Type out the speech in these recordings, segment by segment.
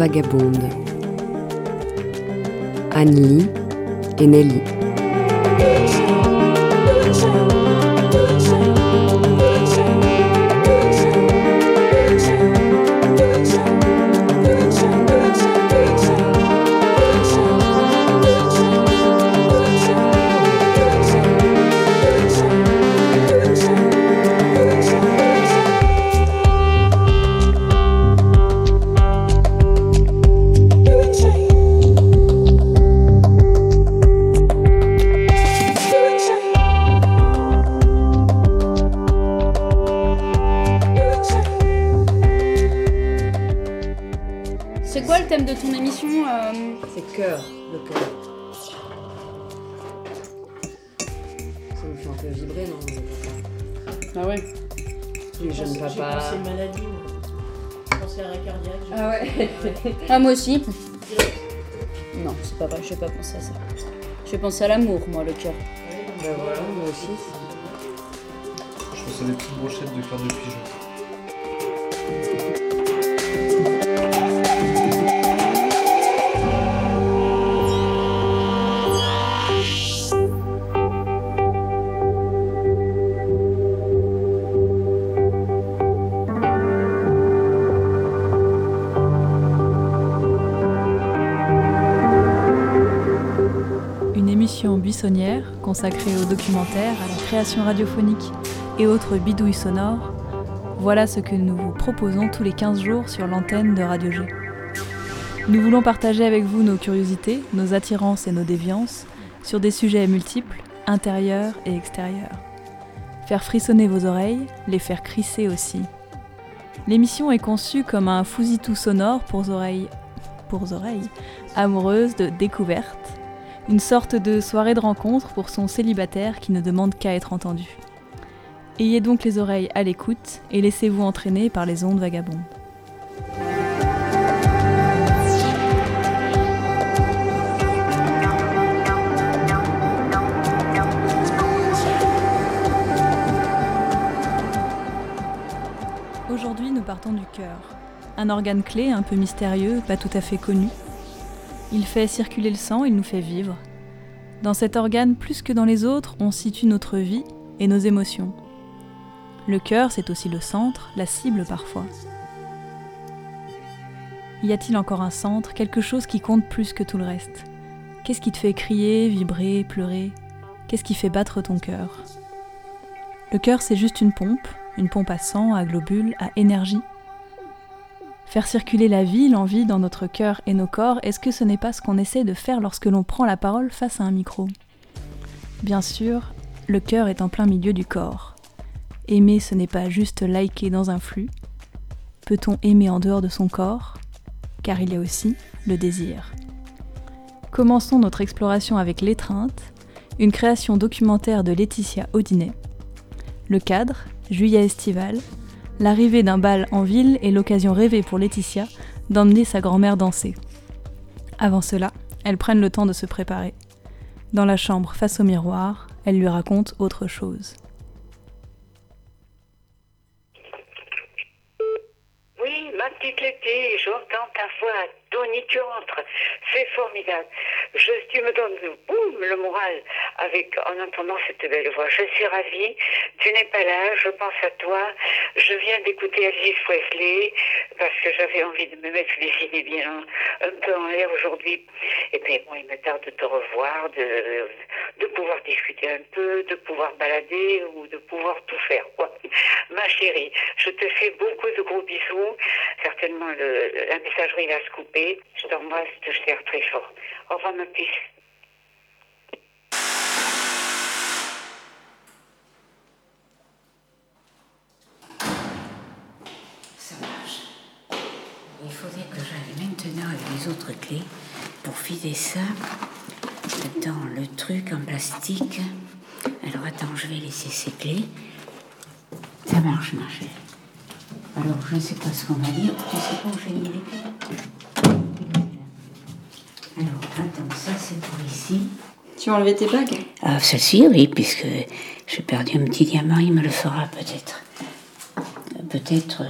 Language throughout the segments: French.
Vagabondes. Anne-Lee et Nelly. Ah moi aussi. Non, c'est pas vrai, j'ai pas pensé à ça. J'ai pensé à l'amour, moi, le cœur. Bah voilà, moi aussi. Je pensais à des petites brochettes de cœur de pigeon. Consacrée au documentaire, à la création radiophonique et autres bidouilles sonores. Voilà ce que nous vous proposons tous les 15 jours sur l'antenne de Radio G. Nous voulons partager avec vous nos curiosités, nos attirances et nos déviances sur des sujets multiples, intérieurs et extérieurs. Faire frissonner vos oreilles, les faire crisser aussi. L'émission est conçue comme un fousitou sonore pour oreilles, pour oreilles amoureuses de découverte, une sorte de soirée de rencontre pour son célibataire qui ne demande qu'à être entendu. Ayez donc les oreilles à l'écoute et laissez-vous entraîner par les ondes vagabondes. Aujourd'hui, nous partons du cœur, un organe clé un peu mystérieux, pas tout à fait connu. Il fait circuler le sang, il nous fait vivre. Dans cet organe, plus que dans les autres, on situe notre vie et nos émotions. Le cœur, c'est aussi le centre, la cible parfois. Y a-t-il encore un centre, quelque chose qui compte plus que tout le reste? Qu'est-ce qui te fait crier, vibrer, pleurer? Qu'est-ce qui fait battre ton cœur? Le cœur, c'est juste une pompe, une pompe à sang, à globules, à énergie. Faire circuler la vie, l'envie dans notre cœur et nos corps, est-ce que ce n'est pas ce qu'on essaie de faire lorsque l'on prend la parole face à un micro? Bien sûr, le cœur est en plein milieu du corps. Aimer, ce n'est pas juste liker dans un flux. Peut-on aimer en dehors de son corps? Car il y a aussi le désir. Commençons notre exploration avec L'étreinte, une création documentaire de Laetitia Audinet. Le cadre, juillet estival, L'arrivée d'un bal en ville est l'occasion rêvée pour Laetitia d'emmener sa grand-mère danser. Avant cela, elles prennent le temps de se préparer. Dans la chambre face au miroir, elle lui raconte autre chose. Oui, ma petite Letty, j'entends ta voix tonitruante. C'est formidable. Je, tu me donnes boum, le moral avec, en entendant cette belle voix. Je suis ravie. Tu n'es pas là. Je pense à toi. Je viens d'écouter Elvis Presley parce que j'avais envie de me mettre les idées bien un peu en l'air aujourd'hui. Et puis, bon, il me tarde de te revoir, de, pouvoir discuter un peu, de pouvoir balader ou de pouvoir tout faire. Ma chérie, je te fais beaucoup de gros bisous. Certainement, la messagerie va se couper. Je t'embrasse, je te serre très fort. Au revoir, ma puce. Ça marche. Il faudrait que j'aille maintenant avec les autres clés pour filer ça dans le truc en plastique. Alors attends, je vais laisser ces clés. Ça marche, ma. Alors, je ne sais pas ce qu'on va dire. Je ne sais pas où j'ai mis les clés. Attends, ça c'est pour ici. Tu as enlevé tes bagues? Ah, celle-ci, oui, puisque j'ai perdu un petit diamant, il me le fera peut-être. Peut-être.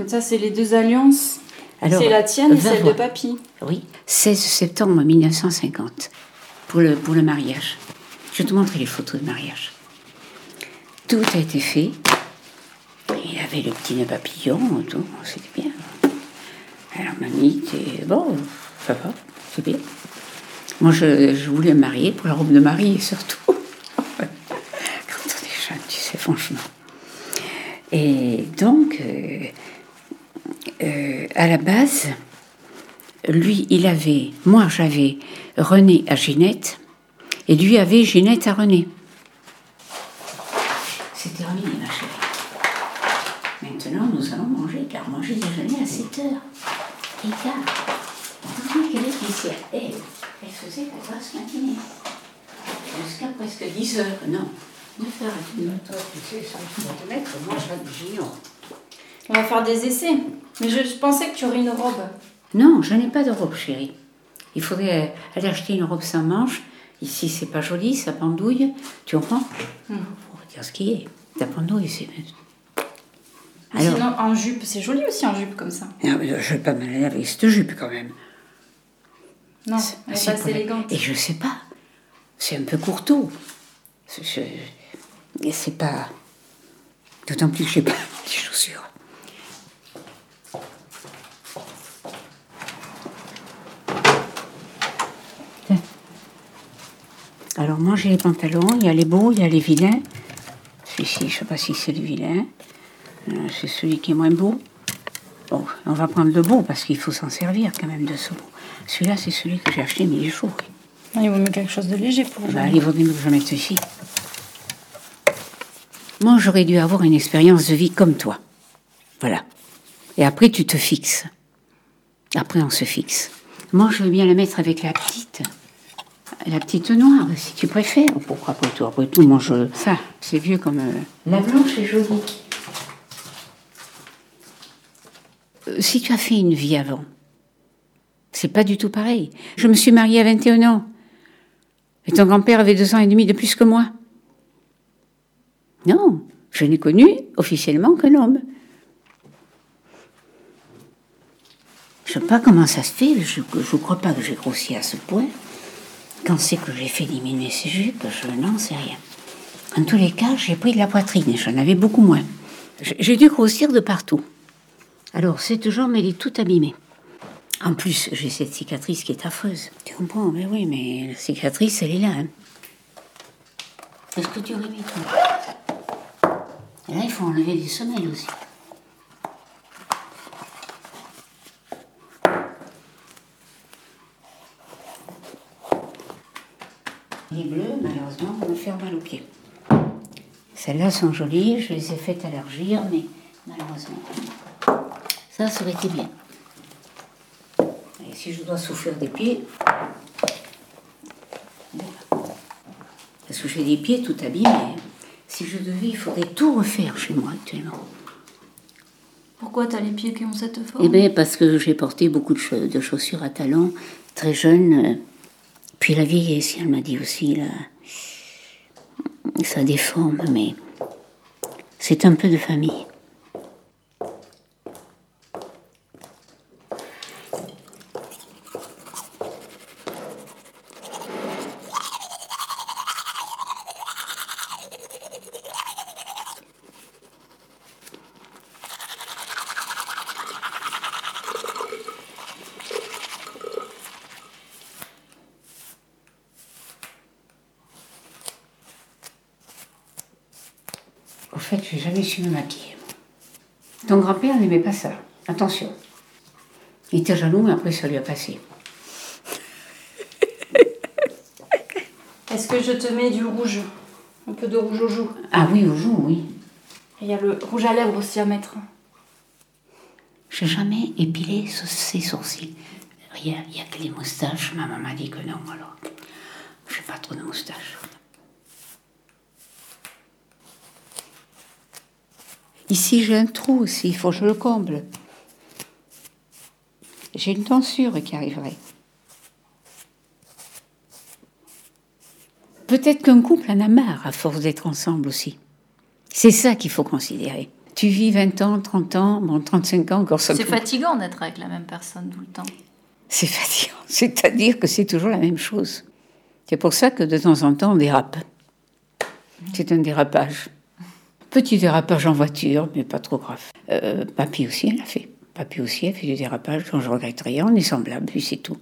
euh, Ça, c'est les deux alliances. C'est la tienne et celle de papy. Oui, 16 septembre 1950, pour le, pour le mariage. Je vais te montrer les photos de mariage. Tout a été fait. Il y avait le petit nœud papillon, tout, c'était bien. Alors, mamie, t'es bon, ça va, c'est bien. Moi, je, voulais me marier pour la robe de mariée, surtout. Quand on est jeune, tu sais, franchement. Et donc, euh, euh, à la base, lui, il avait, moi j'avais René à Ginette, et lui avait Ginette à René. C'est terminé, ma chérie. Maintenant, nous allons manger, car moi j'ai déjeuné à 7 heures. Regarde, regarde quelle Elle, faisait la grasse matinée. Jusqu'à presque 10 heures, non. 9 heures et demie. Toi, tu sais, ça, tu vas te mettre, moi j'ignore. On va faire des essais. Mais je, je pensais que tu aurais une robe. Non, je n'ai pas de robe, chérie. Il faudrait aller acheter une robe sans manches. Ici, c'est pas joli, ça pendouille. Tu comprends? On va dire ce qui est. Ça pendouille, c'est. Alors, Sinon, en jupe, c'est joli aussi en jupe comme ça. Ah, mais je vais pas m'aller avec cette jupe quand même. Non, elle est pas élégante. Et je sais pas. C'est un peu courteau. C'est- je- et C'est pas. D'autant plus que j'ai pas de chaussures. Alors moi j'ai les pantalons, il y a les beaux, il y a les vilains. Celui-ci, je sais pas si c'est le vilain. Euh, C'est celui qui est moins beau. Bon, on va prendre le beau parce qu'il faut s'en servir quand même de ce beau. Celui-là, c'est celui que j'ai acheté, mais il est chaud. Ah, il vaut mieux quelque chose de léger pour Bah, aujourd'hui. il vaudrait mieux que je mette ceci. Moi, j'aurais dû avoir une expérience de vie comme toi. Voilà. Et après, tu te fixes. Après, on se fixe. Moi, je veux bien la mettre avec la petite. La petite noire, si tu préfères. Pourquoi après tout Après tout, moi, je... Ça, c'est vieux comme... euh, La blanche est jolie. Euh, Si tu as fait une vie avant, c'est pas du tout pareil. Je me suis mariée à 21 ans. Et ton grand-père avait deux ans et demi de plus que moi. Non, je n'ai connu officiellement qu'un homme. Je sais pas comment ça se fait, je ne crois pas que j'ai grossi à ce point. Quand c'est que j'ai fait diminuer ces jupes, je n'en sais rien. En tous les cas, j'ai pris de la poitrine, j'en avais beaucoup moins. J'ai dû grossir de partout. Alors, cette jambe, elle est toute abîmée. En plus, j'ai cette cicatrice qui est affreuse. Tu comprends Mais oui, mais la cicatrice, elle est là. hein. Est-ce que tu mis toi? Et là, il faut enlever des semelles aussi. Les bleus, malheureusement, vont me faire mal aux pieds. Celles-là sont jolies, je les ai faites allergir, mais malheureusement, ça, ça aurait été bien. Et si je dois souffrir des pieds, parce que j'ai des pieds tout abîmés. Si je devais, il faudrait tout refaire chez moi actuellement. Pourquoi t'as les pieds qui ont cette forme? Eh bien, parce que j'ai porté beaucoup de, cha- de chaussures à talons, très jeune. euh, Puis la vieillesse, elle m'a dit aussi, là, ça déforme, mais c'est un peu de famille. Au fait, j'ai jamais su me maquiller. N'aimait pas ça. Attention. Il était jaloux, mais après, ça lui a passé. Est-ce que je te mets du rouge? Un peu de rouge aux joues. Ah oui, au jour, oui. Il y a le rouge à lèvres aussi à mettre. J'ai jamais épilé ses sourcils. Rien, il n'y a que les moustaches. Ma maman m'a dit que non, alors. J'ai pas trop de moustaches. Ici, j'ai un trou aussi, il faut que je le comble. J'ai une tonsure qui arriverait. Peut-être qu'un couple en a marre à force d'être ensemble aussi. C'est ça qu'il faut considérer. Tu vis 20 ans, 30 ans, bon, 35 ans encore ça. C'est fatigant d'être avec la même personne tout le temps. C'est fatigant. C'est-à-dire que c'est toujours la même chose. C'est pour ça que de temps en temps, on dérape. C'est un dérapage. Petit dérapage en voiture, mais pas trop grave. Euh, papy aussi, elle a fait. Papy aussi a fait du dérapage, dont je regrette rien. On est semblables, puis c'est tout.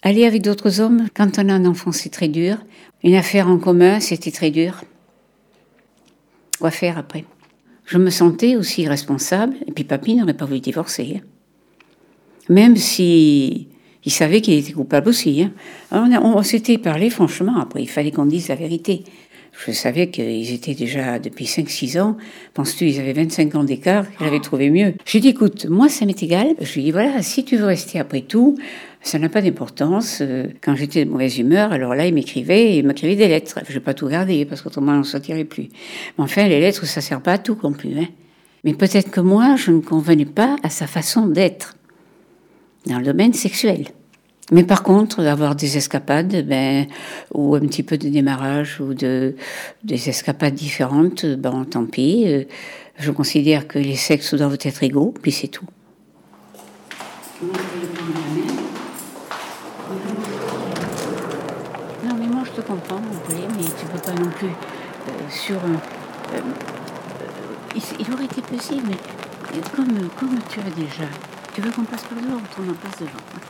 Aller avec d'autres hommes, quand on a un enfant, c'est très dur. Une affaire en commun, c'était très dur. Quoi faire après? Je me sentais aussi responsable, et puis papy n'aurait pas voulu divorcer. hein. Même si il savait qu'il était coupable aussi. hein. On s'était parlé franchement, après il fallait qu'on dise la vérité. Je savais qu'ils étaient déjà depuis 5-6 ans. Penses-tu, ils avaient 25 ans d'écart, qu'elle avait trouvé mieux. J'ai dit, écoute, moi ça m'est égal. Je lui ai dit, voilà, si tu veux rester après tout, ça n'a pas d'importance. Euh, Quand j'étais de mauvaise humeur, alors là, il m'écrivait, il m'écrivait des lettres. Je vais pas tout garder, parce qu'autrement, on ne sortirait plus. Mais enfin, les lettres, ça sert pas à tout non plus. Hein. Mais peut-être que moi, je ne convenais pas à sa façon d'être dans le domaine sexuel. Mais par contre, d'avoir des escapades, ben, ou un petit peu de démarrage, ou de, des escapades différentes, ben, tant pis. Euh, Je considère que les sexes doivent être égaux, puis c'est tout. Non, mais moi je te comprends, mon poulet, mais tu peux pas non plus euh, sur euh, il, aurait été possible, mais comme, comme tu as déjà. Tu veux qu'on passe par ou on en passe devant hein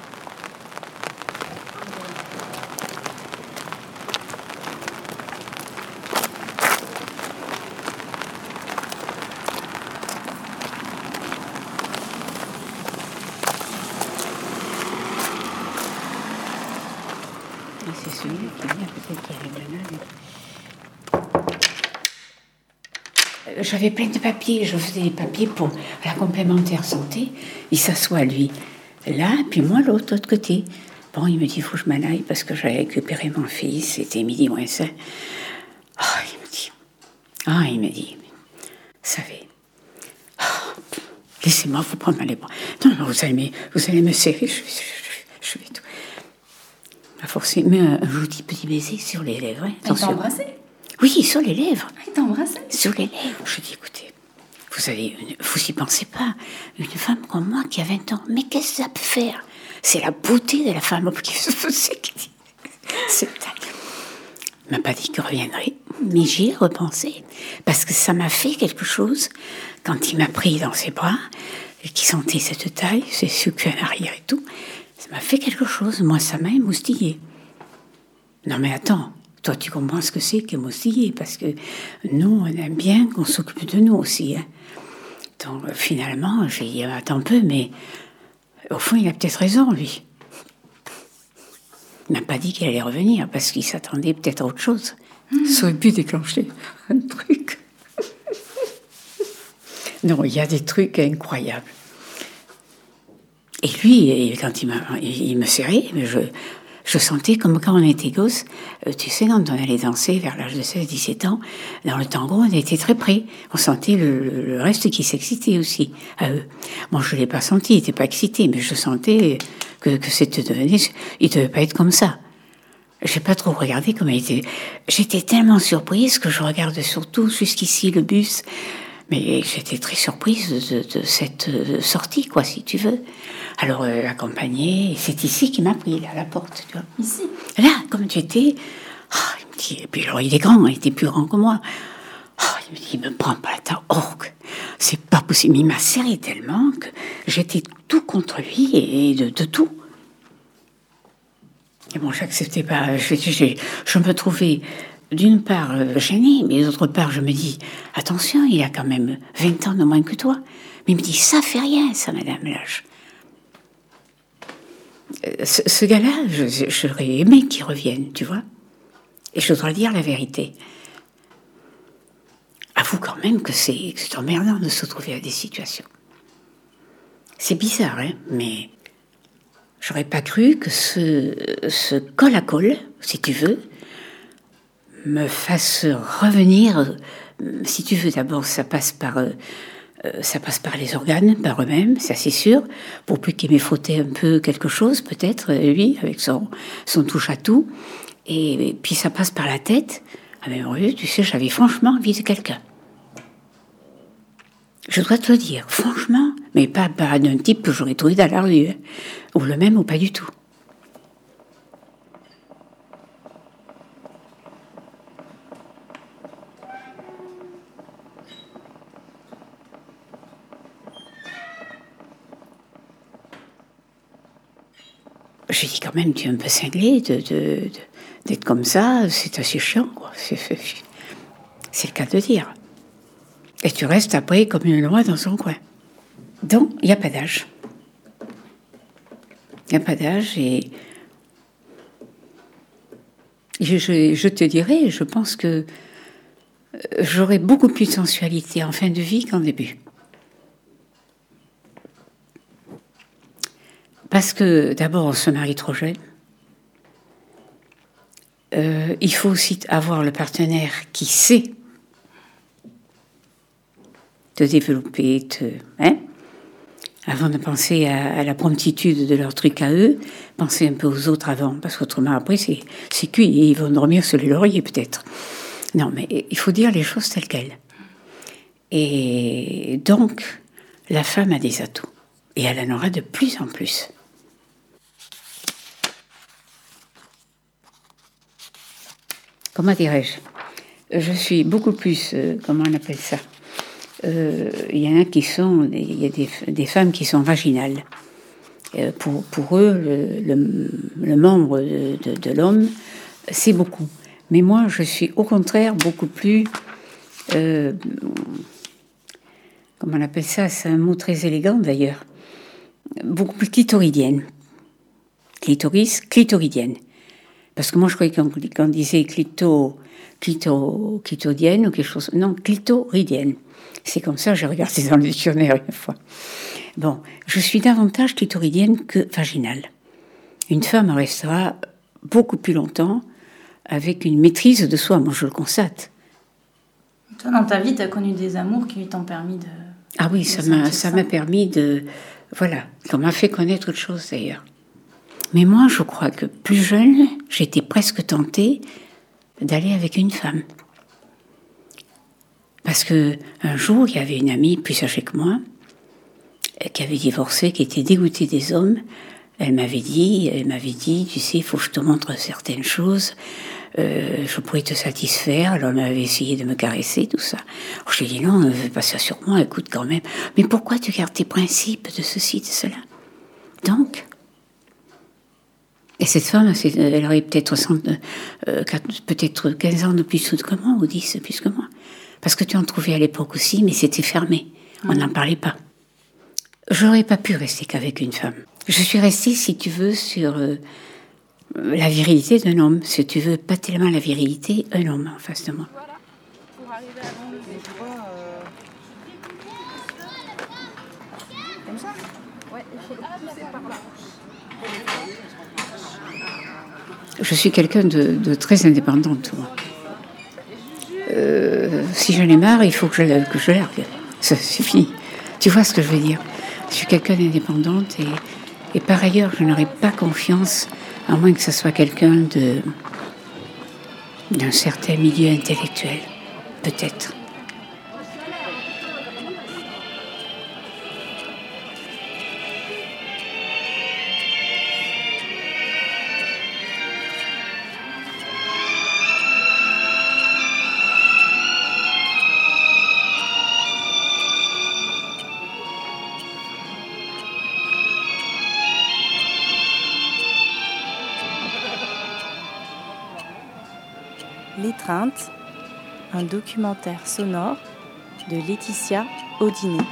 Et c'est celui-là qui vient peut-être qui arrive là. Euh, J'avais plein de papiers, je faisais des papiers pour la complémentaire santé. Il s'assoit lui là, puis moi l'autre, l'autre côté. Bon, il me dit, il faut que je m'en aille parce que j'allais récupérer mon fils, c'était midi moins cinq. Ah, il me dit, ah, il me dit, vous savez, ah, laissez-moi vous prendre les bras. Non, non, vous allez me, vous allez me serrer, je, je, je, je vais tout. À force, il met un joli petit baiser sur les lèvres. hein. Il t'a embrassé? Oui, sur les lèvres. Il t'a embrassé? Sur les lèvres. Je dis, écoutez, vous avez, une- vous y pensez pas. Une femme comme moi qui a 20 ans, mais qu'est-ce que ça peut faire? C'est la beauté de la femme qui. C'est Il m'a pas dit qu'il reviendrait, mais j'y ai repensé. Parce que ça m'a fait quelque chose quand il m'a pris dans ses bras, et qu'il sentait cette taille, ses sucres en arrière et tout. Ça m'a fait quelque chose. Moi, ça m'a émoustillé. Non mais attends, toi tu comprends ce que c'est qu'émoustiller, parce que nous, on aime bien qu'on s'occupe de nous aussi. hein. Donc euh, finalement, j'ai dit, attends un peu, mais au fond, il a peut-être raison, lui. Il n'a pas dit qu'il allait revenir, parce qu'il s'attendait peut-être à autre chose. Ça aurait pu déclencher un truc. non, il y a des trucs incroyables. Et lui, quand il, il il me serrait, mais je, je sentais comme quand on était gosse, euh, tu sais, quand on allait danser vers l'âge de 16-17 ans, dans le tango, on était très près. On sentait le, le- reste qui s'excitait aussi à eux. Moi, je ne l'ai pas senti, il n'était pas excité, mais je sentais que, que c'était devenu, il ne devait pas être comme ça. J'ai pas trop regardé comment il était. J'étais tellement surprise que je regarde surtout jusqu'ici le bus. Mais j'étais très surprise de, de cette euh, sortie, quoi, si tu veux. Alors, euh, accompagnée, c'est ici qu'il m'a pris, là, à la porte, tu vois. Ici Là, comme tu étais. Ah, il me dit, et puis alors, il est grand, il était plus grand que moi. Ah, il me dit, il me prend pas la tête. Oh, c'est pas possible. Il m'a serré tellement que j'étais tout contre lui et de, de tout. Et bon, j'acceptais pas. Je, je- je me trouvais d'une part euh, gênée, mais d'autre part, je me dis attention, il a quand même 20 ans de moins que toi. Mais il me dit ça fait rien, ça, madame l'âge. Euh, Ce, gars-là, j'aurais aimé qu'il revienne, tu vois. Et je dois dire la vérité. Avoue quand même que c'est emmerdant de se trouver à des situations. C'est bizarre, hein, mais J'aurais pas cru que ce, ce col à col, si tu veux, me fasse revenir. euh, Si tu veux, d'abord, ça passe par, euh, euh, ça passe par les organes, par eux-mêmes, ça c'est sûr. Pour plus qu'il m'ait frotté un peu quelque chose, peut-être euh, lui, avec son, son touche à tout. Et, puis ça passe par la tête. Ah mais oui, tu sais, j'avais franchement envie de quelqu'un. Je dois te le dire, franchement, mais pas, pas d'un type que j'aurais trouvé dans la rue, hein. ou le même ou pas du tout. Je dis quand même, tu es un peu cinglé de, d'être comme ça, c'est assez chiant, quoi. C'est, le cas de dire. Et tu restes après comme une loi dans son coin. Donc, il n'y a pas d'âge. Il n'y a pas d'âge et je te dirais, je pense que euh, j'aurais beaucoup plus de sensualité en fin de vie qu'en début. Parce que d'abord, on se marie trop jeune. Euh, il faut aussi avoir le partenaire qui sait te développer, te, hein, avant de penser à, à la promptitude de leur truc à eux, penser un peu aux autres avant, parce qu'autrement après c'est cuit et ils vont dormir sur les lauriers peut-être. Non, mais il faut dire les choses telles quelles. Et donc, la femme a des atouts. Et elle en aura de plus en plus. Comment dirais-je? Je suis beaucoup plus, euh, comment on appelle ça? Euh, Il y en a qui sont, il y a des, femmes qui sont vaginales. Euh, pour, pour eux, le, le- membre de, de- l'homme, c'est beaucoup. Mais moi, je suis au contraire beaucoup plus comment on appelle ça? C'est un mot très élégant d'ailleurs. Beaucoup plus clitoridienne. Clitoris, clitoridienne. Parce que moi, je croyais qu'on disait clito, clito, clitodienne ou quelque chose. Non, clitoridienne. C'est comme ça, j'ai regardé dans le dictionnaire une fois. Bon, je suis davantage clitoridienne que vaginale. Une femme restera beaucoup plus longtemps avec une maîtrise de soi. Moi, je le constate. Toi, dans ta vie, tu as connu des amours qui t'ont permis de. Ah oui, de ça m'a, sentir ça m'a permis de, voilà, ça m'a fait connaître autre chose d'ailleurs. Mais moi, je crois que plus jeune, j'étais presque tentée d'aller avec une femme. Parce que un jour, il y avait une amie plus âgée que moi, euh, qui avait divorcé, qui était dégoûtée des hommes. Elle m'avait dit, elle m'avait dit, tu sais, il faut que je te montre certaines choses. Euh, je pourrais te satisfaire. Alors, elle m'avait essayé de me caresser, tout ça. Alors, je lui ai dit, non, ne fais pas ça sur moi, écoute quand même. Mais pourquoi tu gardes tes principes de ceci, de cela? Donc, et cette femme, elle aurait peut-être 60, euh, peut-être 15 ans de plus que moi, ou 10 de plus que moi. Parce que tu en trouvais à l'époque aussi, mais c'était fermé. On n'en parlait pas. J'aurais pas pu rester qu'avec une femme. Je suis restée, si tu veux, sur euh, la virilité d'un homme. Si tu veux, pas tellement la virilité, un homme en face de moi. Je suis quelqu'un de, de très indépendante. Euh, si j'en ai marre, il faut que je, que je. Ça, fini. Tu vois ce que je veux dire? Je suis quelqu'un d'indépendante et, et par ailleurs, je n'aurais pas confiance, à moins que ce soit quelqu'un de d'un certain milieu intellectuel, peut-être. L'étreinte, un documentaire sonore de Laetitia Audinet.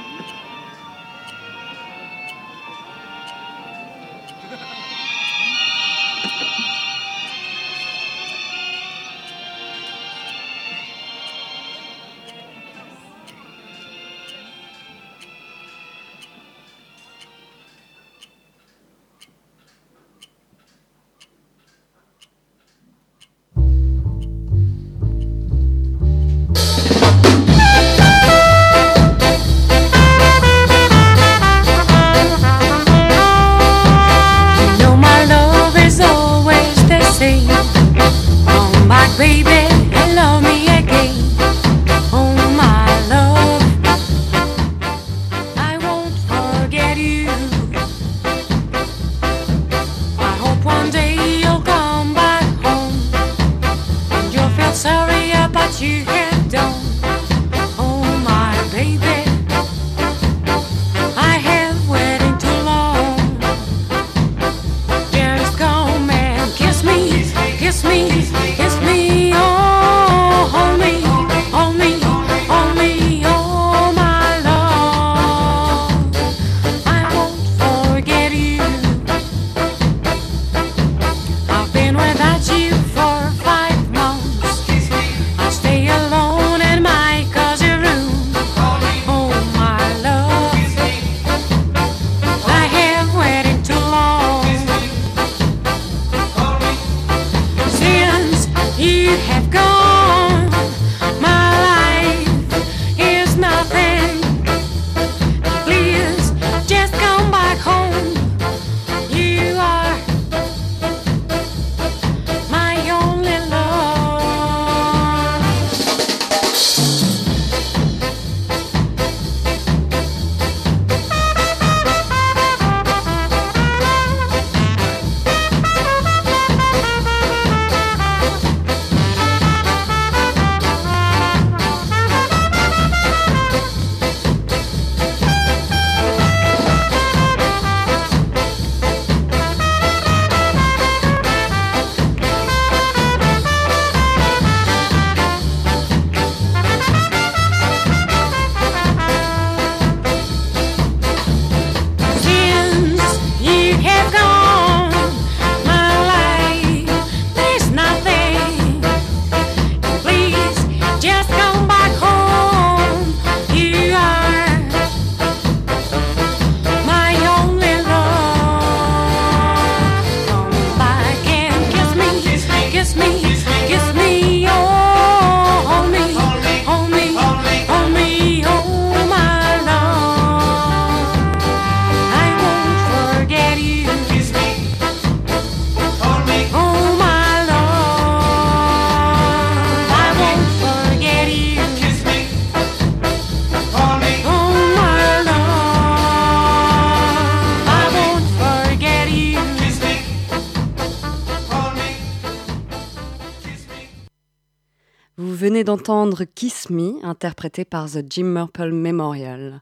D'entendre Kiss Me, interprété par The Jim Murple Memorial.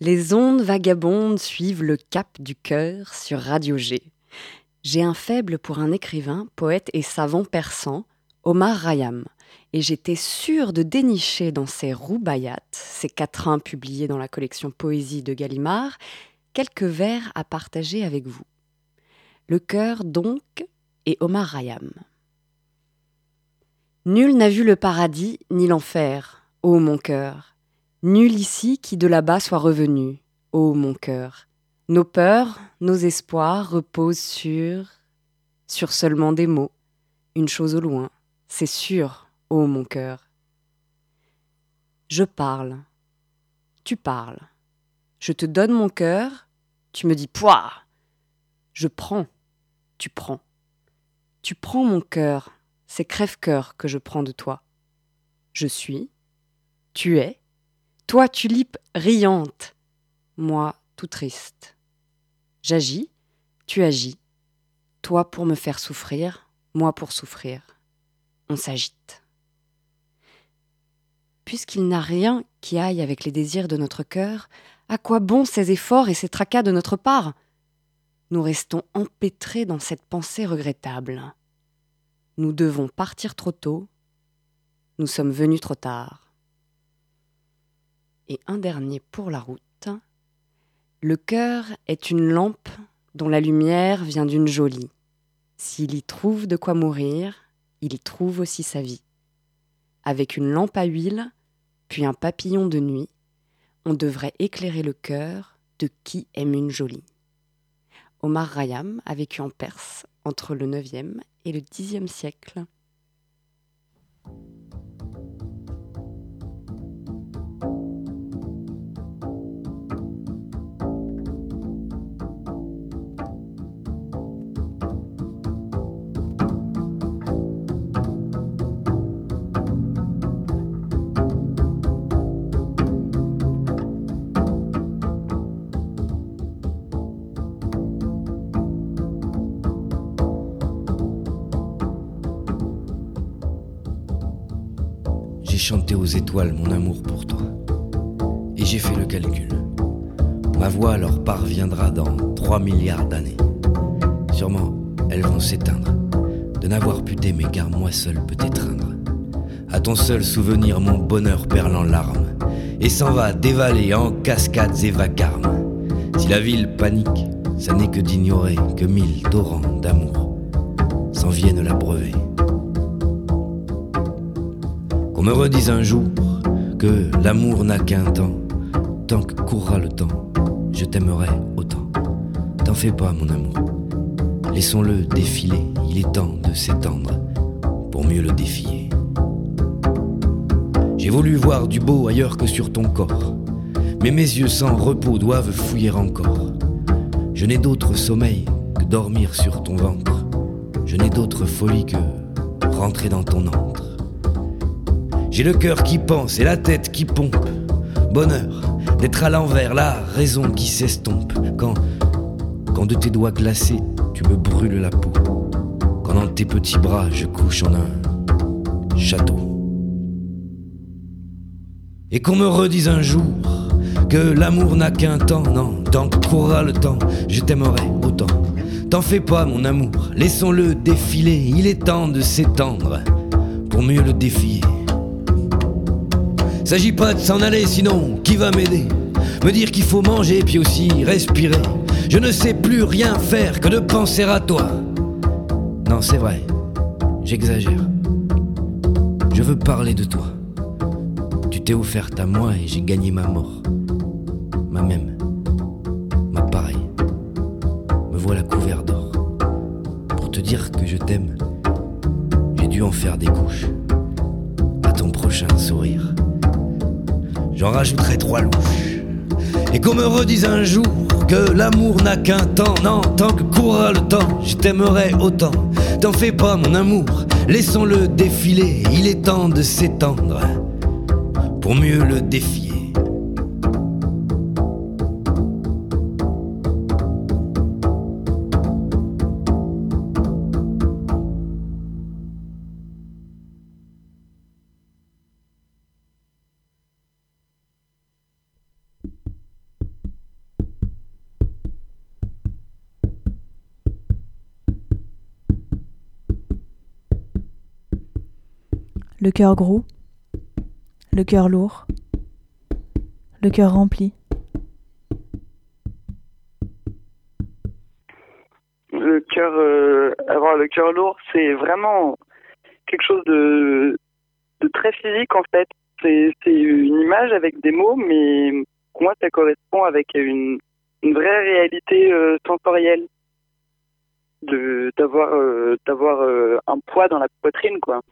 Les ondes vagabondes suivent le cap du cœur sur Radio G. J'ai un faible pour un écrivain, poète et savant persan, Omar Khayyam, et j'étais sûre de dénicher dans ses roubayates, ses quatrains publiés dans la collection Poésie de Gallimard, quelques vers à partager avec vous. Le cœur donc et Omar Khayyam. Nul n'a vu le paradis ni l'enfer, ô mon cœur. Nul ici qui de là-bas soit revenu, ô mon cœur. Nos peurs, nos espoirs reposent sur. sur seulement des mots. Une chose au loin, c'est sûr, ô mon cœur. Je parle. Tu parles. Je te donne mon cœur, tu me dis poire. Je prends. Tu prends. Tu prends mon cœur, c'est crève-cœur que je prends de toi. Je suis, tu es, toi tulipe riante, moi tout triste. J'agis, tu agis, toi pour me faire souffrir, moi pour souffrir. On s'agite. Puisqu'il n'a rien qui aille avec les désirs de notre cœur, à quoi bon ces efforts et ces tracas de notre part? Nous restons empêtrés dans cette pensée regrettable. Nous devons partir trop tôt, nous sommes venus trop tard. Et un dernier pour la route. Le cœur est une lampe dont la lumière vient d'une jolie. S'il y trouve de quoi mourir, il y trouve aussi sa vie. Avec une lampe à huile, puis un papillon de nuit, on devrait éclairer le cœur de qui aime une jolie. Omar Khayyam a vécu en Perse entre le 9e et le Xe siècle. Chanté aux étoiles mon amour pour toi. Et j'ai fait le calcul. Ma voix leur parviendra dans 3 milliards d'années. Sûrement, elles vont s'éteindre. De n'avoir pu t'aimer car moi seul peut t'étreindre. À ton seul souvenir, mon bonheur perle en larmes. Et s'en va dévaler en cascades et vacarmes. Si la ville panique, ça n'est que d'ignorer que mille torrents d'amour s'en viennent l'abreuver. Me redise un jour que l'amour n'a qu'un temps, tant que courra le temps, je t'aimerai autant. T'en fais pas, mon amour. Laissons-le défiler, il est temps de s'étendre pour mieux le défier. J'ai voulu voir du beau ailleurs que sur ton corps, mais mes yeux sans repos doivent fouiller encore. Je n'ai d'autre sommeil que dormir sur ton ventre. Je n'ai d'autre folie que rentrer dans ton antre. J'ai le cœur qui pense et la tête qui pompe. Bonheur d'être à l'envers, la raison qui s'estompe. Quand, quand de tes doigts glacés, tu me brûles la peau. Quand dans tes petits bras, je couche en un château. Et qu'on me redise un jour que l'amour n'a qu'un temps, non, tant que courra le temps, je t'aimerai autant. T'en fais pas, mon amour, laissons-le défiler, il est temps de s'étendre pour mieux le défier. S'agit pas de s'en aller, sinon qui va m'aider? Me dire qu'il faut manger puis aussi respirer. Je ne sais plus rien faire que de penser à toi. Non, c'est vrai, j'exagère. Je veux parler de toi. Tu t'es offerte à moi et j'ai gagné ma mort. Ma même. Ma pareille. Me voilà couvert d'or. Pour te dire que je t'aime, j'ai dû en faire des couches. À ton prochain sourire. J'en rajouterai trois louches. Et qu'on me redise un jour que l'amour n'a qu'un temps, non, tant que courra le temps, je t'aimerai autant. T'en fais pas, mon amour, laissons-le défiler, il est temps de s'étendre pour mieux le défier. Le cœur gros, le cœur lourd, le cœur rempli. Le cœur, euh, avoir le cœur lourd, c'est vraiment quelque chose de, très physique en fait. C'est une image avec des mots, mais pour moi, ça correspond avec une, vraie réalité euh, sensorielle d'avoir euh, un poids dans la poitrine quoi.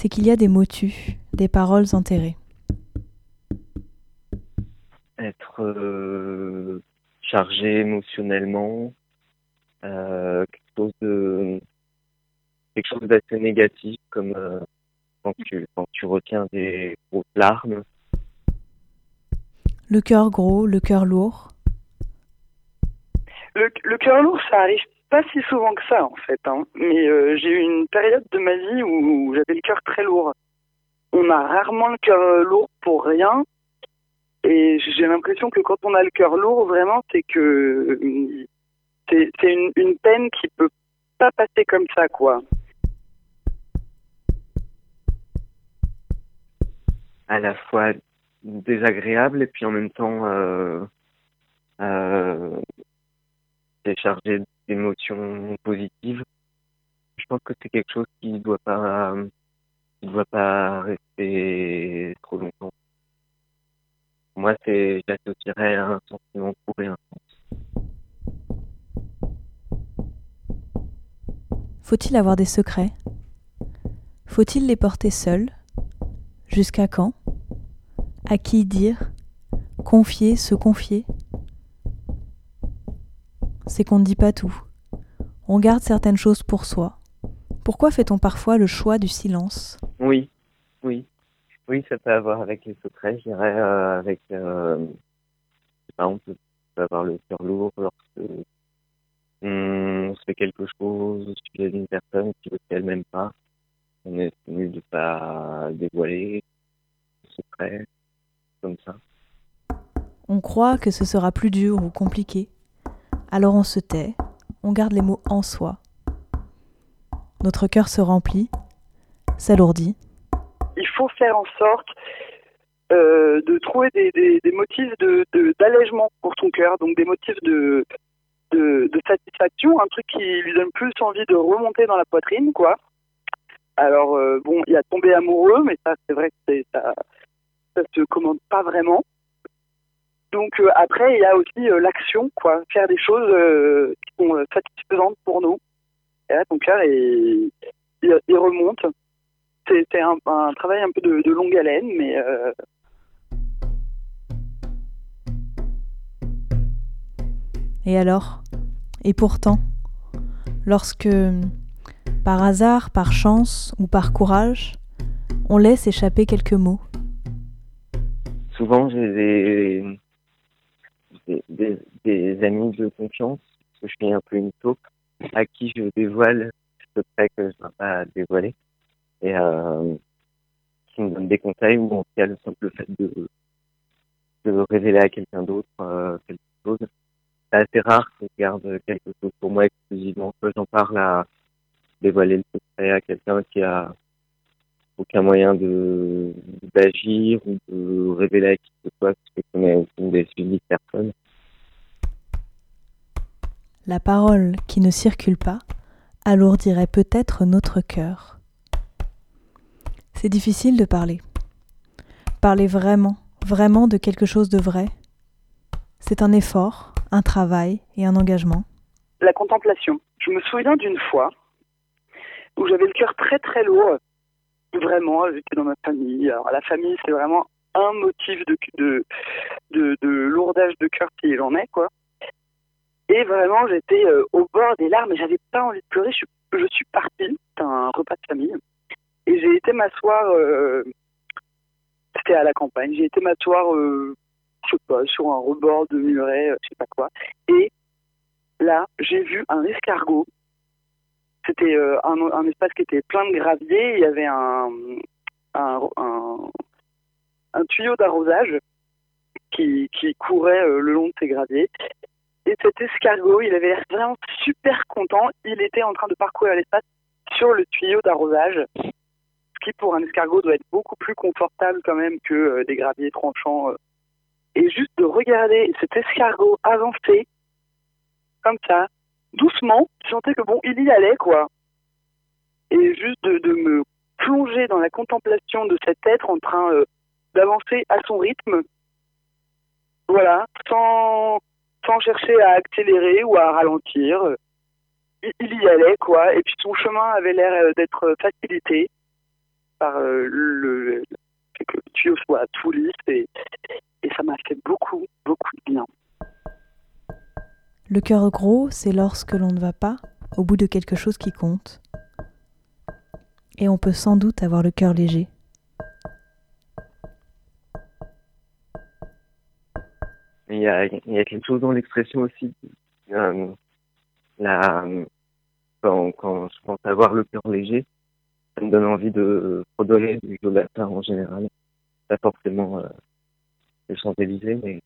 C'est qu'il y a des mots tus, des paroles enterrées. être euh, chargé émotionnellement, euh, quelque chose de quelque chose d'assez négatif comme euh, quand tu quand tu retiens des grosses larmes. Le cœur gros, le cœur lourd. Le, le cœur lourd, ça arrive pas si souvent que ça en fait. Hein. Mais euh, j'ai eu une période de ma vie où j'avais le cœur très lourd. On a rarement le cœur lourd pour rien. Et j'ai l'impression que quand on a le cœur lourd, vraiment, c'est que euh, c'est une, peine qui peut pas passer comme ça, quoi. à la fois désagréable et puis en même temps euh, euh, c'est chargé d'émotions positives. Je pense que c'est quelque chose qui ne doit pas qui doit pas rester trop longtemps. Moi, c'est j'associerais un sentiment pour et Faut-il avoir des secrets? Faut-il les porter seuls? Jusqu'à quand? À qui dire? Confier, se confier? C'est qu'on ne dit pas tout. On garde certaines choses pour soi. Pourquoi fait-on parfois le choix du silence? Oui, oui, oui, ça peut avoir avec les secrets, je dirais, euh, avec, euh, pas, on peut, avoir le cœur lourd lorsque on se fait quelque chose sujet d'une personne qui elle même pas. On est tenu de pas dévoiler le secret, comme ça. On croit que ce sera plus dur ou compliqué. Alors on se tait, on garde les mots en soi. Notre cœur se remplit, s'alourdit. Il faut faire en sorte euh, de trouver des, motifs de de- d'allègement pour ton cœur, donc des motifs de, de, satisfaction, un truc qui lui donne plus envie de remonter dans la poitrine, quoi. Alors euh, bon, il a tomber amoureux, mais ça c'est vrai que ça ça se commande pas vraiment. Donc euh, après il y a aussi euh, l'action, quoi, faire des choses euh, qui sont euh, satisfaisantes pour nous. Et là ton cœur il, il, il remonte. C'est un, un travail un peu de, de longue haleine, mais euh, Et alors? Et pourtant Lorsque, par hasard, par chance ou par courage, on laisse échapper quelques mots, Souvent, j'ai des, des, des, amis de confiance, que je suis un peu une taupe, à qui je dévoile ce secret que je ne dois pas dévoiler, et euh, qui me donnent des conseils, ou en tout cas le simple fait de, de révéler à quelqu'un d'autre euh, quelque chose. C'est assez rare je garde quelque chose pour moi exclusivement, que j'en parle à dévoiler le secret à quelqu'un qui a aucun moyen de d'agir ou de révéler à qui que ce soit, parce que je connais aucune des uniques personnes. la parole qui ne circule pas alourdirait peut-être notre cœur. C'est difficile de parler. Parler vraiment, vraiment de quelque chose de vrai. C'est un effort, un travail et un engagement. la contemplation. Je me souviens d'une fois où j'avais le cœur très très lourd. Vraiment, j'étais dans ma famille. Alors la famille, c'est vraiment un motif de, de, lourdage de cœur s'il en est, quoi. Et vraiment, j'étais euh, au bord des larmes et j'avais pas envie de pleurer. Je, suis- je suis partie d'un repas de famille et j'ai été m'asseoir. euh, C'était à la campagne. J'ai été m'asseoir, euh, je sais pas, sur un rebord de muret, je sais pas quoi. Et là, j'ai vu un escargot. C'était euh, un, espace qui était plein de graviers. Il y avait un, un, tuyau d'arrosage qui, courait euh, le long de ces graviers. Et cet escargot, il avait l'air vraiment super content. Il était en train de parcourir l'espace sur le tuyau d'arrosage, ce qui pour un escargot doit être beaucoup plus confortable quand même que euh, des graviers tranchants. Et juste de regarder cet escargot avancer, comme ça, doucement, je sentais que bon, il y allait, quoi. Et juste de, de me plonger dans la contemplation de cet être en train euh, d'avancer à son rythme, voilà, sans, sans chercher à accélérer ou à ralentir. Il, y allait, quoi. Et puis son chemin avait l'air euh, d'être facilité par euh, le, le fait que le tuyau soit tout lisse et, et ça m'a fait beaucoup, beaucoup de bien. Le cœur gros, c'est lorsque l'on ne va pas au bout de quelque chose qui compte. Et on peut sans doute avoir le cœur léger. Mais Il y a, quelque chose dans l'expression aussi. Euh, la, quand, je pense avoir le cœur léger, ça me donne envie de fredonner du Jolata en général. Pas forcément euh, les Champs-Élysées, mais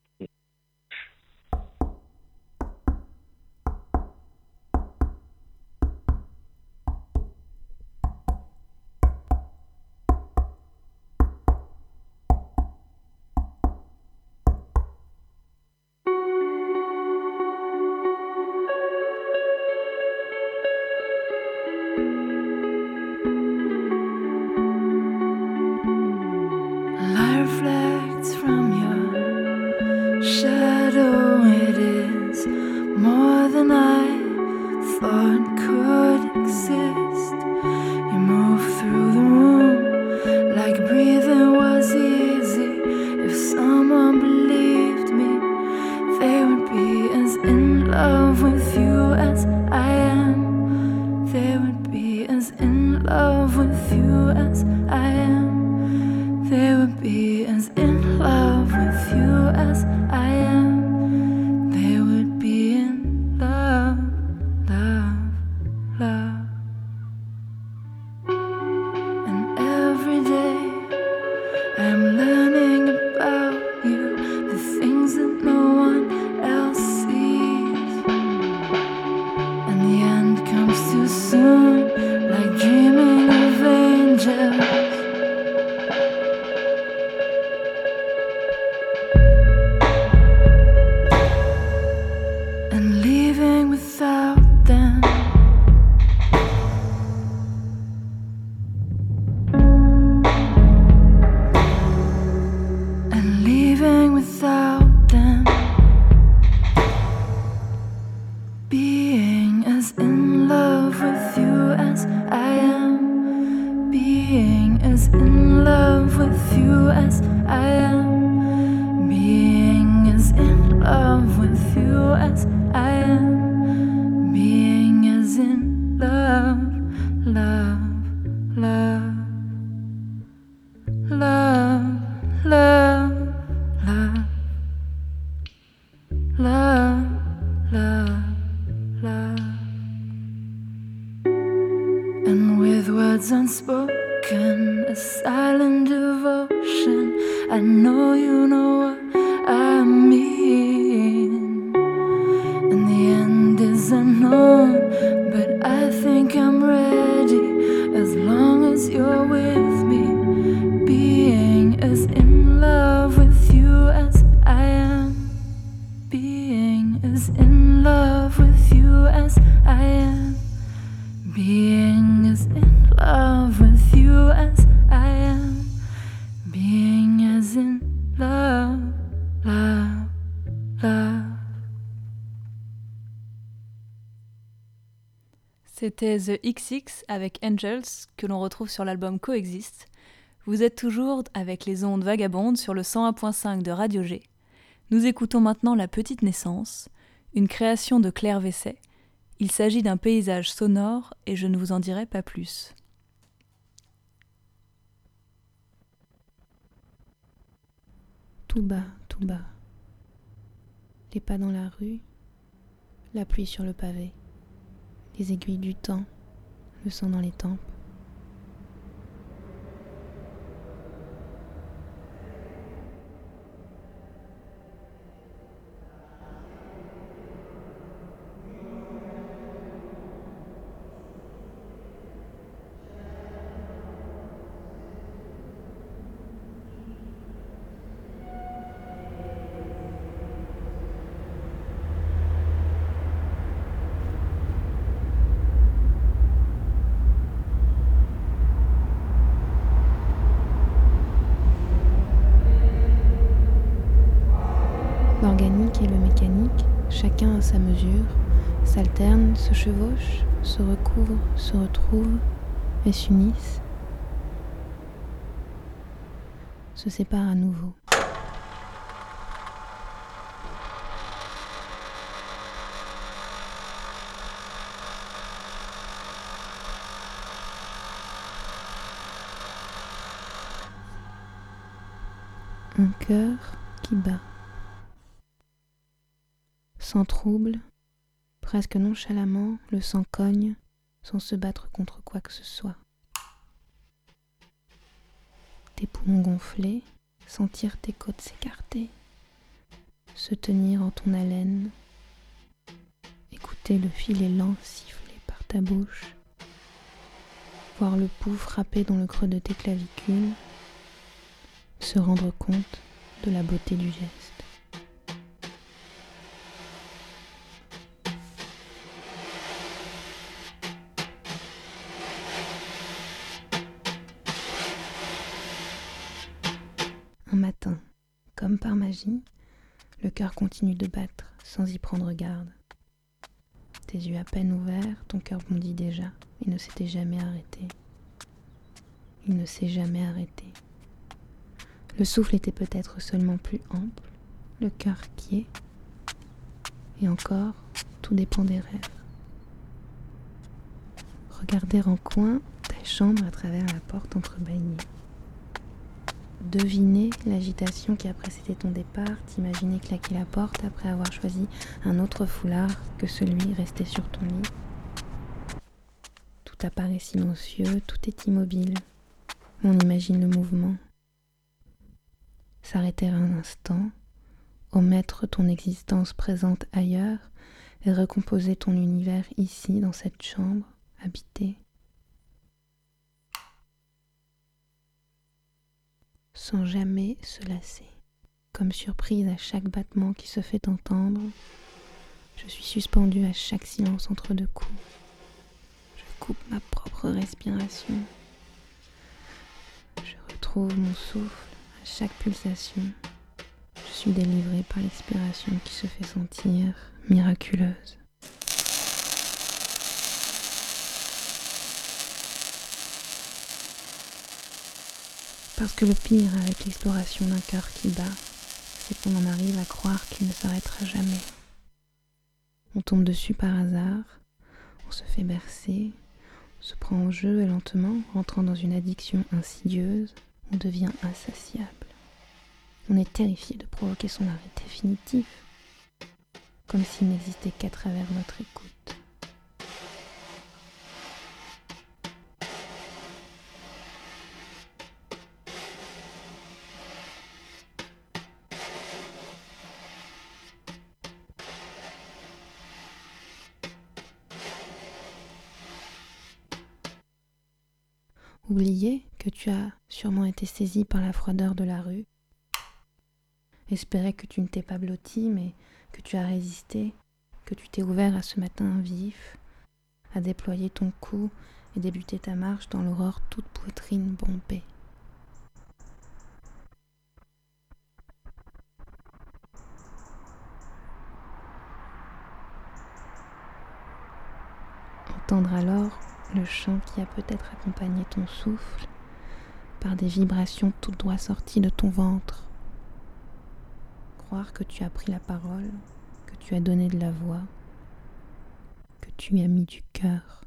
C'était The XX avec Angels que l'on retrouve sur l'album Coexist. Vous êtes toujours avec les ondes vagabondes sur le 101.5 de Radio G. Nous écoutons maintenant La Petite Naissance, une création de Claire Vesset. Il s'agit d'un paysage sonore et je ne vous en dirai pas plus. Tout bas, tout bas. Les pas dans la rue, la pluie sur le pavé, les aiguilles du temps, le sang dans les tempes. chacun à sa mesure, s'alternent, se se recouvrent, se retrouvent et s'unissent, se séparent à nouveau. Un cœur qui bat. Sans trouble, presque nonchalamment, le sang cogne sans se battre contre quoi que ce soit. Tes poumons gonflés, sentir tes côtes s'écarter, se tenir en ton haleine, écouter le filet lent siffler par ta bouche, voir le pouls frapper dans le creux de tes clavicules, se rendre compte de la beauté du geste. Cœur continue de battre sans y prendre garde. Tes yeux à peine ouverts, ton cœur bondit déjà. Il ne s'était jamais arrêté. Il ne s'est jamais arrêté. Le souffle était peut-être seulement plus ample, le cœur qui est. Et encore, tout dépend des rêves. Regarder en coin ta chambre à travers la porte entrebâillée. Deviner l'agitation qui a précédé ton départ, t'imaginer claquer la porte après avoir choisi un autre foulard que celui resté sur ton lit. Tout apparaît silencieux, tout est immobile. On imagine le mouvement. S'arrêter un instant, omettre ton existence présente ailleurs et recomposer ton univers ici, dans cette chambre, habitée. Sans jamais se lasser. Comme surprise à chaque battement qui se fait entendre, je suis suspendue à chaque silence entre deux coups. Je coupe ma propre respiration. Je retrouve mon souffle à chaque pulsation. Je suis délivrée par l'expiration qui se fait sentir miraculeuse. Parce que le pire avec l'exploration d'un cœur qui bat, c'est qu'on en arrive à croire qu'il ne s'arrêtera jamais. On tombe dessus par hasard, on se fait bercer, on se prend au jeu et lentement, rentrant dans une addiction insidieuse, on devient insatiable. On est terrifié de provoquer son arrêt définitif, comme s'il n'existait qu'à travers notre écoute. Oublier que tu as sûrement été saisi par la froideur de la rue. Espérer que tu ne t'es pas blotti, mais que tu as résisté, que tu t'es ouvert à ce matin vif, à déployer ton cou et débuter ta marche dans l'aurore toute poitrine bombée. Entendre alors le chant qui a peut-être accompagné ton souffle par des vibrations tout droit sorties de ton ventre. Croire que tu as pris la parole, que tu as donné de la voix, que tu y as mis du cœur.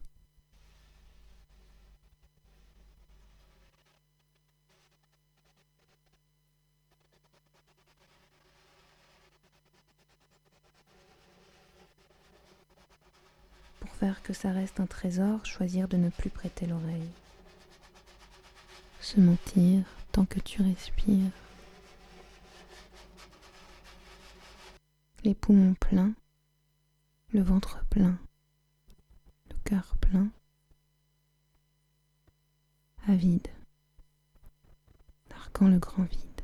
Faire que ça reste un trésor, choisir de ne plus prêter l'oreille. Se mentir tant que tu respires. Les poumons pleins, le ventre plein, le cœur plein, avide, narquant le grand vide.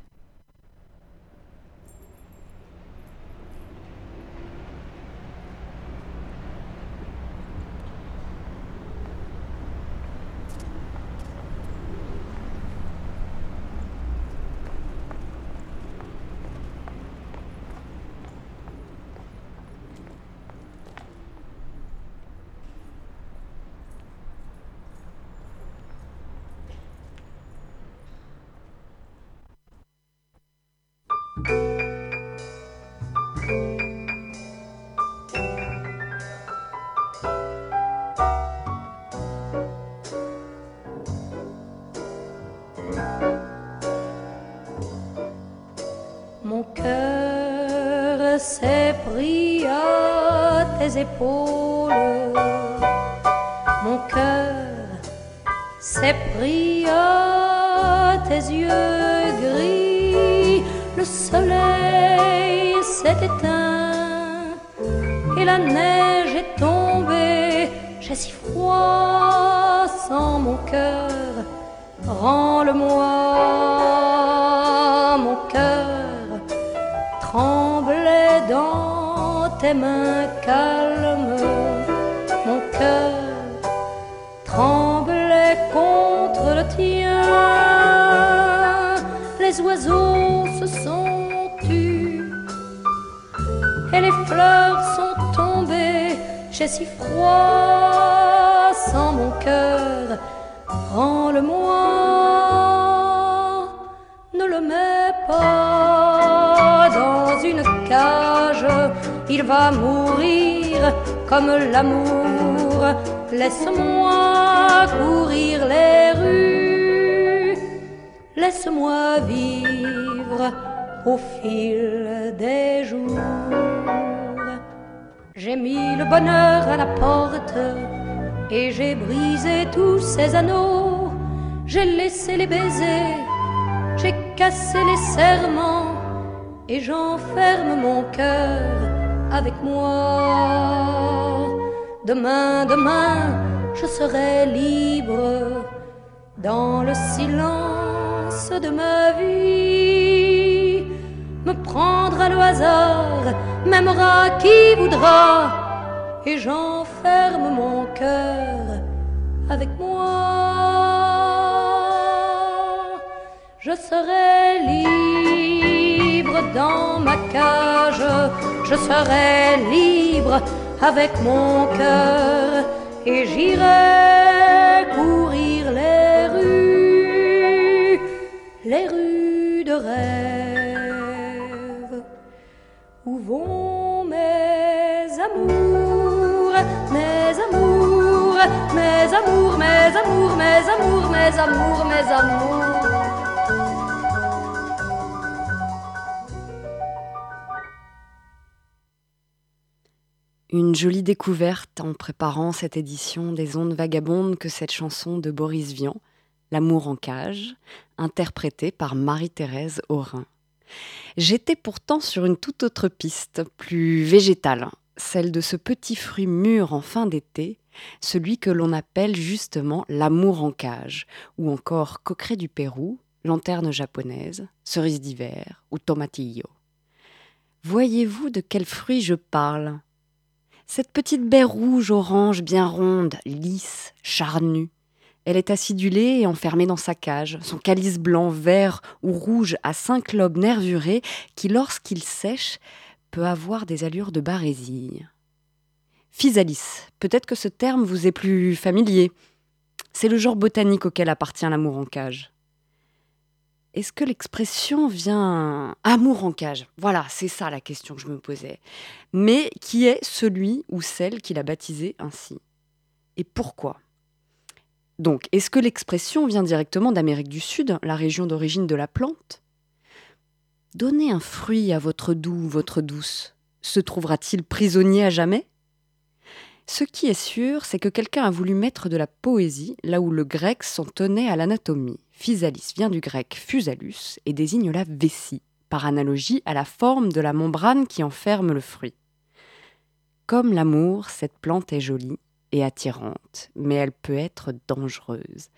Oiseaux se sont tus et les fleurs sont tombées. J'ai si froid sans mon cœur. Rends-le-moi, ne le mets pas dans une cage, il va mourir comme l'amour. Laisse-moi courir les rues, laisse-moi vivre au fil des jours. J'ai mis le bonheur à la porte et j'ai brisé tous ces anneaux. J'ai laissé les baisers, j'ai cassé les serments et j'enferme mon cœur avec moi. Demain, demain, je serai libre dans le silence de ma vie. Me prendre à hasard, m'aimera qui voudra et j'enferme mon cœur avec moi. Je serai libre dans ma cage, je serai libre avec mon cœur et j'irai les rues de rêve où vont mes amours, mes amours, mes amours, mes amours, mes amours, mes amours, mes amours. Une jolie découverte en préparant cette édition des ondes vagabondes que cette chanson de Boris Vian, L'amour en cage, interprétée par Marie-Thérèse Aurin. J'étais pourtant sur une toute autre piste, plus végétale, celle de ce petit fruit mûr en fin d'été, celui que l'on appelle justement l'amour en cage, ou encore coqueret du Pérou, lanterne japonaise, cerise d'hiver ou tomatillo. Voyez-vous de quel fruit je parle? Cette petite baie rouge-orange bien ronde, lisse, charnue, elle est acidulée et enfermée dans sa cage, son calice blanc, vert ou rouge à cinq lobes nervurés qui, lorsqu'il sèche, peut avoir des allures de barésie. Physalis, peut-être que ce terme vous est plus familier. C'est le genre botanique auquel appartient l'amour en cage. Est-ce que l'expression vient amour en cage? Voilà, c'est ça la question que je me posais. Mais qui est celui ou celle qui l'a baptisé ainsi? Et pourquoi? Donc, est-ce que l'expression vient directement d'Amérique du Sud, la région d'origine de la plante? Donnez un fruit à votre doux, votre douce. Se trouvera-t-il prisonnier à jamais? Ce qui est sûr, c'est que quelqu'un a voulu mettre de la poésie là où le grec s'en tenait à l'anatomie. Physalis vient du grec physalus et désigne la vessie, par analogie à la forme de la membrane qui enferme le fruit. Comme l'amour, cette plante est jolie, attirante, mais elle peut être dangereuse.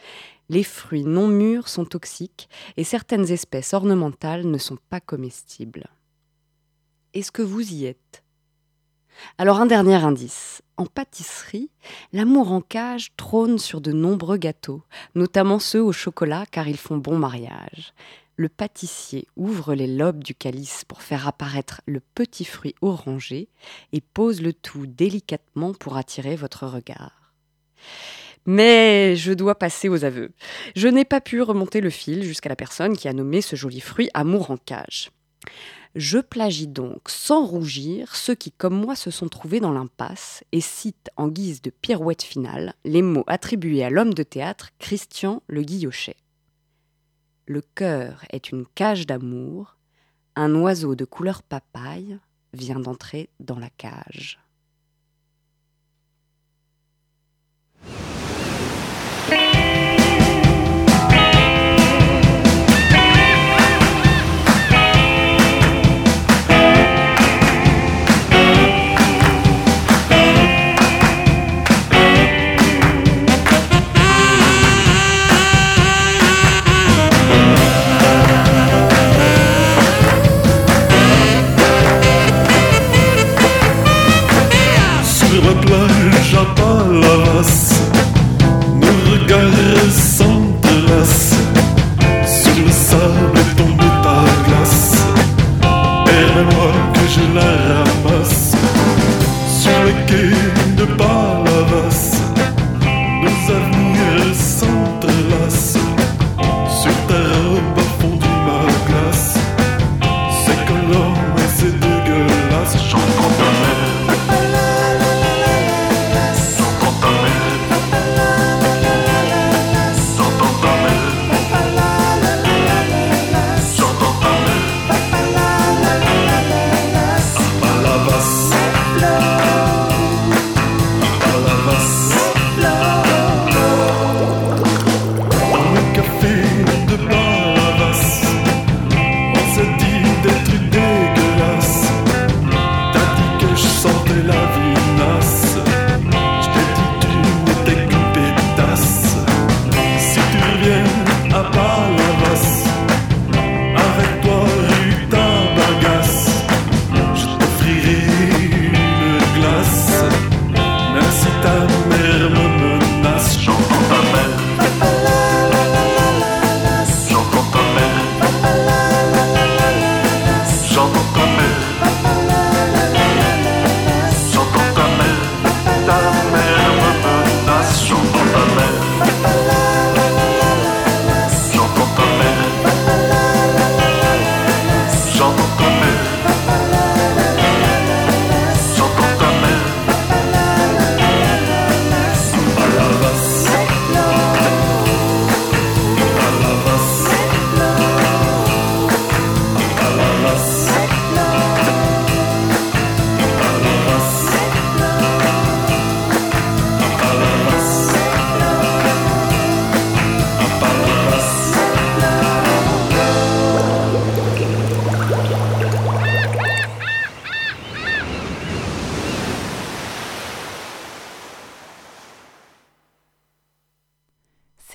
Les fruits non mûrs sont toxiques et certaines espèces ornementales ne sont pas comestibles. Est-ce que vous y êtes? Alors un dernier indice. En pâtisserie, l'amour en cage trône sur de nombreux gâteaux, notamment ceux au chocolat car ils font bon mariage le pâtissier ouvre les lobes du calice pour faire apparaître le petit fruit orangé et pose le tout délicatement pour attirer votre regard. Mais je dois passer aux aveux. Je n'ai pas pu remonter le fil jusqu'à la personne qui a nommé ce joli fruit amour en cage. Je plagie donc sans rougir ceux qui, comme moi, se sont trouvés dans l'impasse et citent en guise de pirouette finale les mots attribués à l'homme de théâtre Christian Le Guillochet. Le cœur est une cage d'amour, un oiseau de couleur papaye vient d'entrer dans la cage.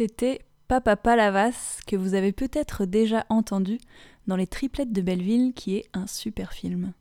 C'était Papa Palavas que vous avez peut-être déjà entendu dans Les Triplettes de Belleville qui est un super film.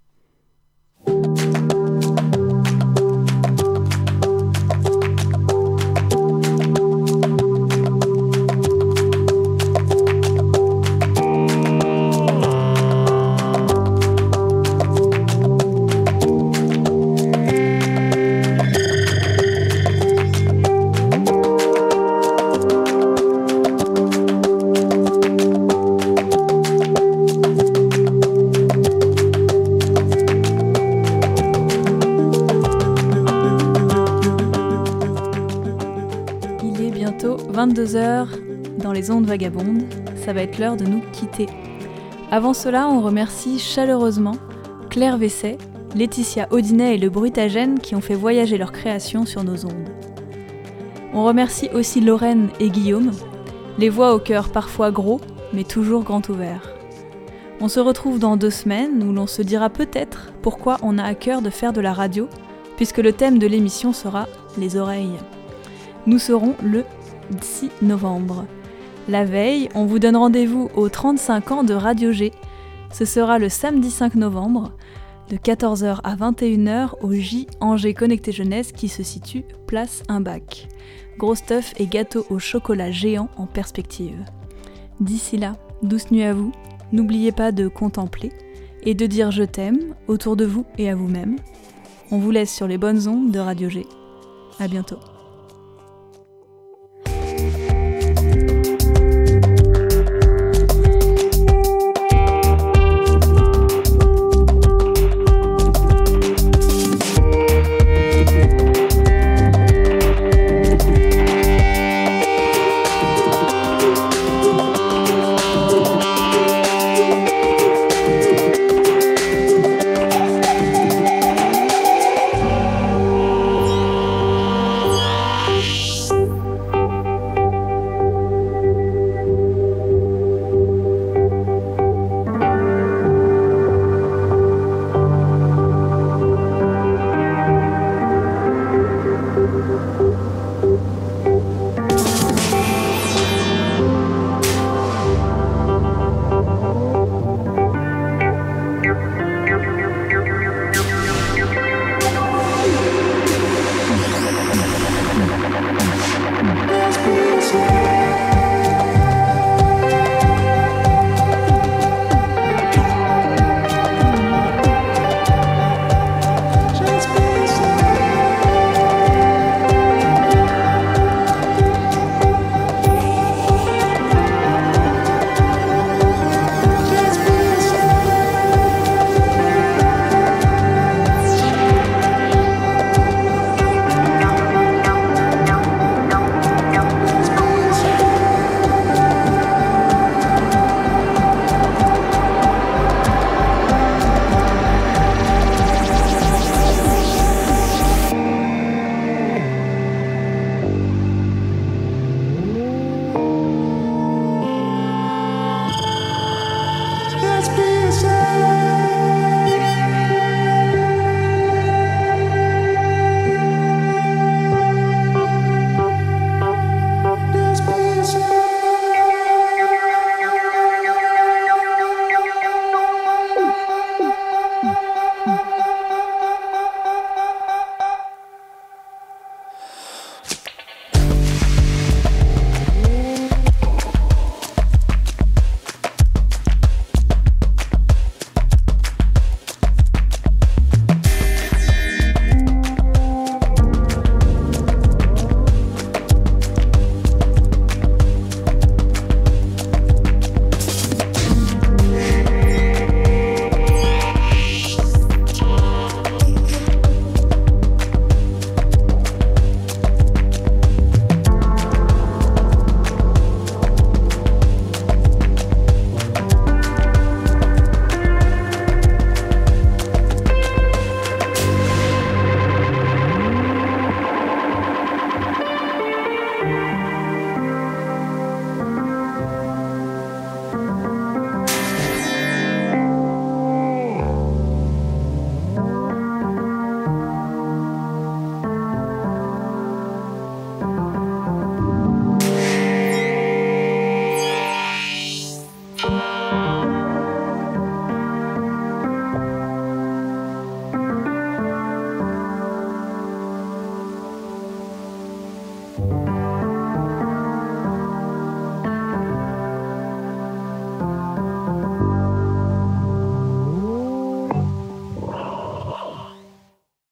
22h dans les ondes vagabondes. Ça va être l'heure de nous quitter. Avant cela, on remercie chaleureusement Claire Vesset, Laetitia Audinet et le Brutagène qui ont fait voyager leur création sur nos ondes. On remercie aussi Lorraine et Guillaume, les voix au cœur parfois gros, mais toujours grand ouvert. On se retrouve dans deux semaines où l'on se dira peut-être pourquoi on a à cœur de faire de la radio, puisque le thème de l'émission sera les oreilles. Nous serons le 6 novembre. La veille, on vous donne rendez-vous aux 35 ans de Radio G. Ce sera le samedi 5 novembre, de 14h à 21h au J Angers Connecté Jeunesse qui se situe place Imbac. Gros stuff et gâteau au chocolat géant en perspective. D'ici là, douce nuit à vous. N'oubliez pas de contempler et de dire je t'aime autour de vous et à vous-même. On vous laisse sur les bonnes ondes de Radio G. À bientôt.